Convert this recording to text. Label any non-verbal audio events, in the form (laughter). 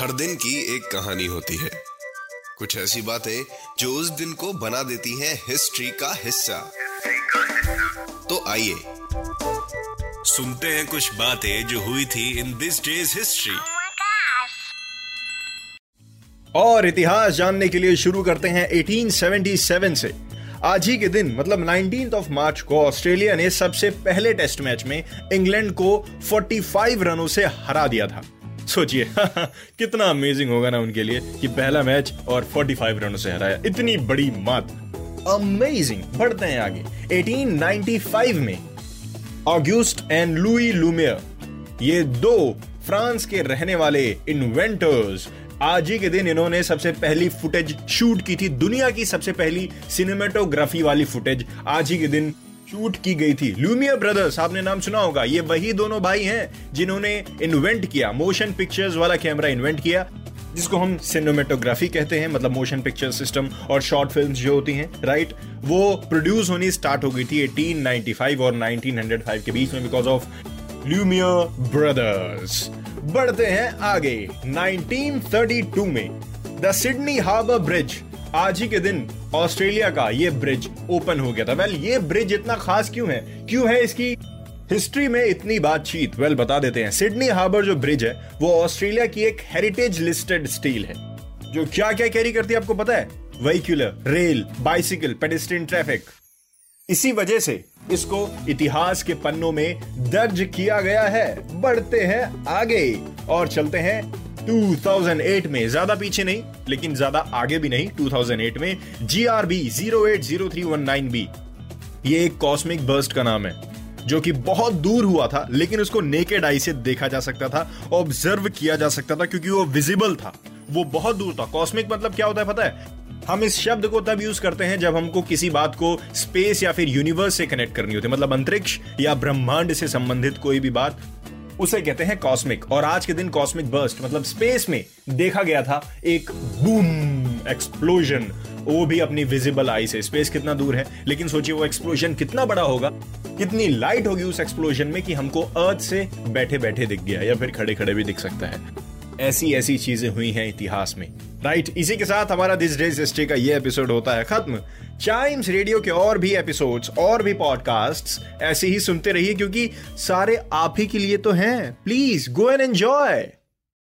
हर दिन की एक कहानी होती है। कुछ ऐसी बातें जो उस दिन को बना देती हैं हिस्ट्री का हिस्सा। तो आइए सुनते हैं कुछ बातें जो हुई थी इन दिस डेज़ हिस्ट्री. और इतिहास जानने के लिए शुरू करते हैं 1877 से। आज ही के दिन मतलब 19th ऑफ़ मार्च को ऑस्ट्रेलिया ने सबसे पहले टेस्ट मैच में इंग्लैंड को 45 रनों से हरा दिया था। सोचिए, (laughs) कितना अमेजिंग होगा ना उनके लिए कि पहला मैच और 45 रनों से हराया। इतनी बड़ी मात। अमेजिंग बढ़ते हैं आगे। 1895 में ऑगस्ट एंड लुई लूमियर ये दो फ्रांस के रहने वाले इन्वेंटर्स आज ही के दिन इन्होंने सबसे पहली फुटेज शूट की थी, दुनिया की सबसे पहली सिनेमेटोग्राफी वाली फुटेज। आज ही के दिन शूट की गई थी। लूमियर ब्रदर्स, आपने नाम सुना होगा, ये वही दोनों भाई हैं जिन्होंने इन्वेंट किया मोशन पिक्चर्स वाला कैमरा इन्वेंट किया, जिसको हम सिनेमेटोग्राफी कहते हैं मतलब मोशन पिक्चर सिस्टम और शॉर्ट फिल्म्स जो होती हैं राइट वो प्रोड्यूस होनी स्टार्ट हो गई थी 1895 और 1905 के बीच में बिकॉज़ ऑफ़ ल्यूमियर ब्रदर्स। बढ़ते हैं आगे। 1932 में द सिडनी हार्बर ब्रिज, आज ही के दिन ऑस्ट्रेलिया का ये ब्रिज ओपन हो गया था। वेल, ये ब्रिज इतना खास क्यों है? क्यों है इसकी हिस्ट्री में इतनी बातचीत? वेल, बता देते हैं। सिडनी हार्बर जो ब्रिज है, वो ऑस्ट्रेलिया की एक हेरिटेज लिस्टेड स्टील है, जो क्या क्या कैरी करती है आपको पता है? Vehicular rail bicycle pedestrian traffic इसी वजह से इसको इतिहास के पन्नों में दर्ज किया गया है। बढ़ते हैं आगे और चलते हैं। 2008 में ज़्यादा पीछे नहीं, लेकिन ज़्यादा आगे भी नहीं। 2008 में G R B zero eight zero three one nine B ये एक कॉस्मिक बर्स्ट का नाम है, जो कि बहुत दूर हुआ था, लेकिन उसको नेकेड आई से देखा जा सकता था ऑब्ज़र्व किया जा सकता था, क्योंकि वो विजिबल था। वो बहुत दूर था। कॉस्मिक मतलब क्या होता है पता है? हम इस शब्द को तब यूज़ करते हैं जब हमको किसी बात को स्पेस या फिर यूनिवर्स से कनेक्ट करनी होती है। मतलब अंतरिक्ष या ब्रह्मांड से संबंधित कोई भी बात, उसे कहते हैं कॉस्मिक। और आज के दिन कॉस्मिक बर्स्ट मतलब स्पेस में देखा गया था एक बूम एक्सप्लोजन वो भी अपनी विजिबल आई से। स्पेस कितना दूर है? लेकिन सोचिए वो एक्सप्लोजन कितना बड़ा होगा? कितनी लाइट होगी उस एक्सप्लोजन में कि हमको अर्थ से बैठे बैठे दिख गया या फिर खड़े खड़े भी दिख सकता है। ऐसी ऐसी चीज़ें हुई हैं इतिहास में। राइट right, इसी के साथ हमारा दिस डेज़ हिस्ट्री का ये एपिसोड होता है खत्म। चाइम्स रेडियो के और भी एपिसोड्स और भी पॉडकास्ट्स ऐसे ही सुनते रहिए क्योंकि सारे आप ही के लिए तो हैं। Please go and enjoy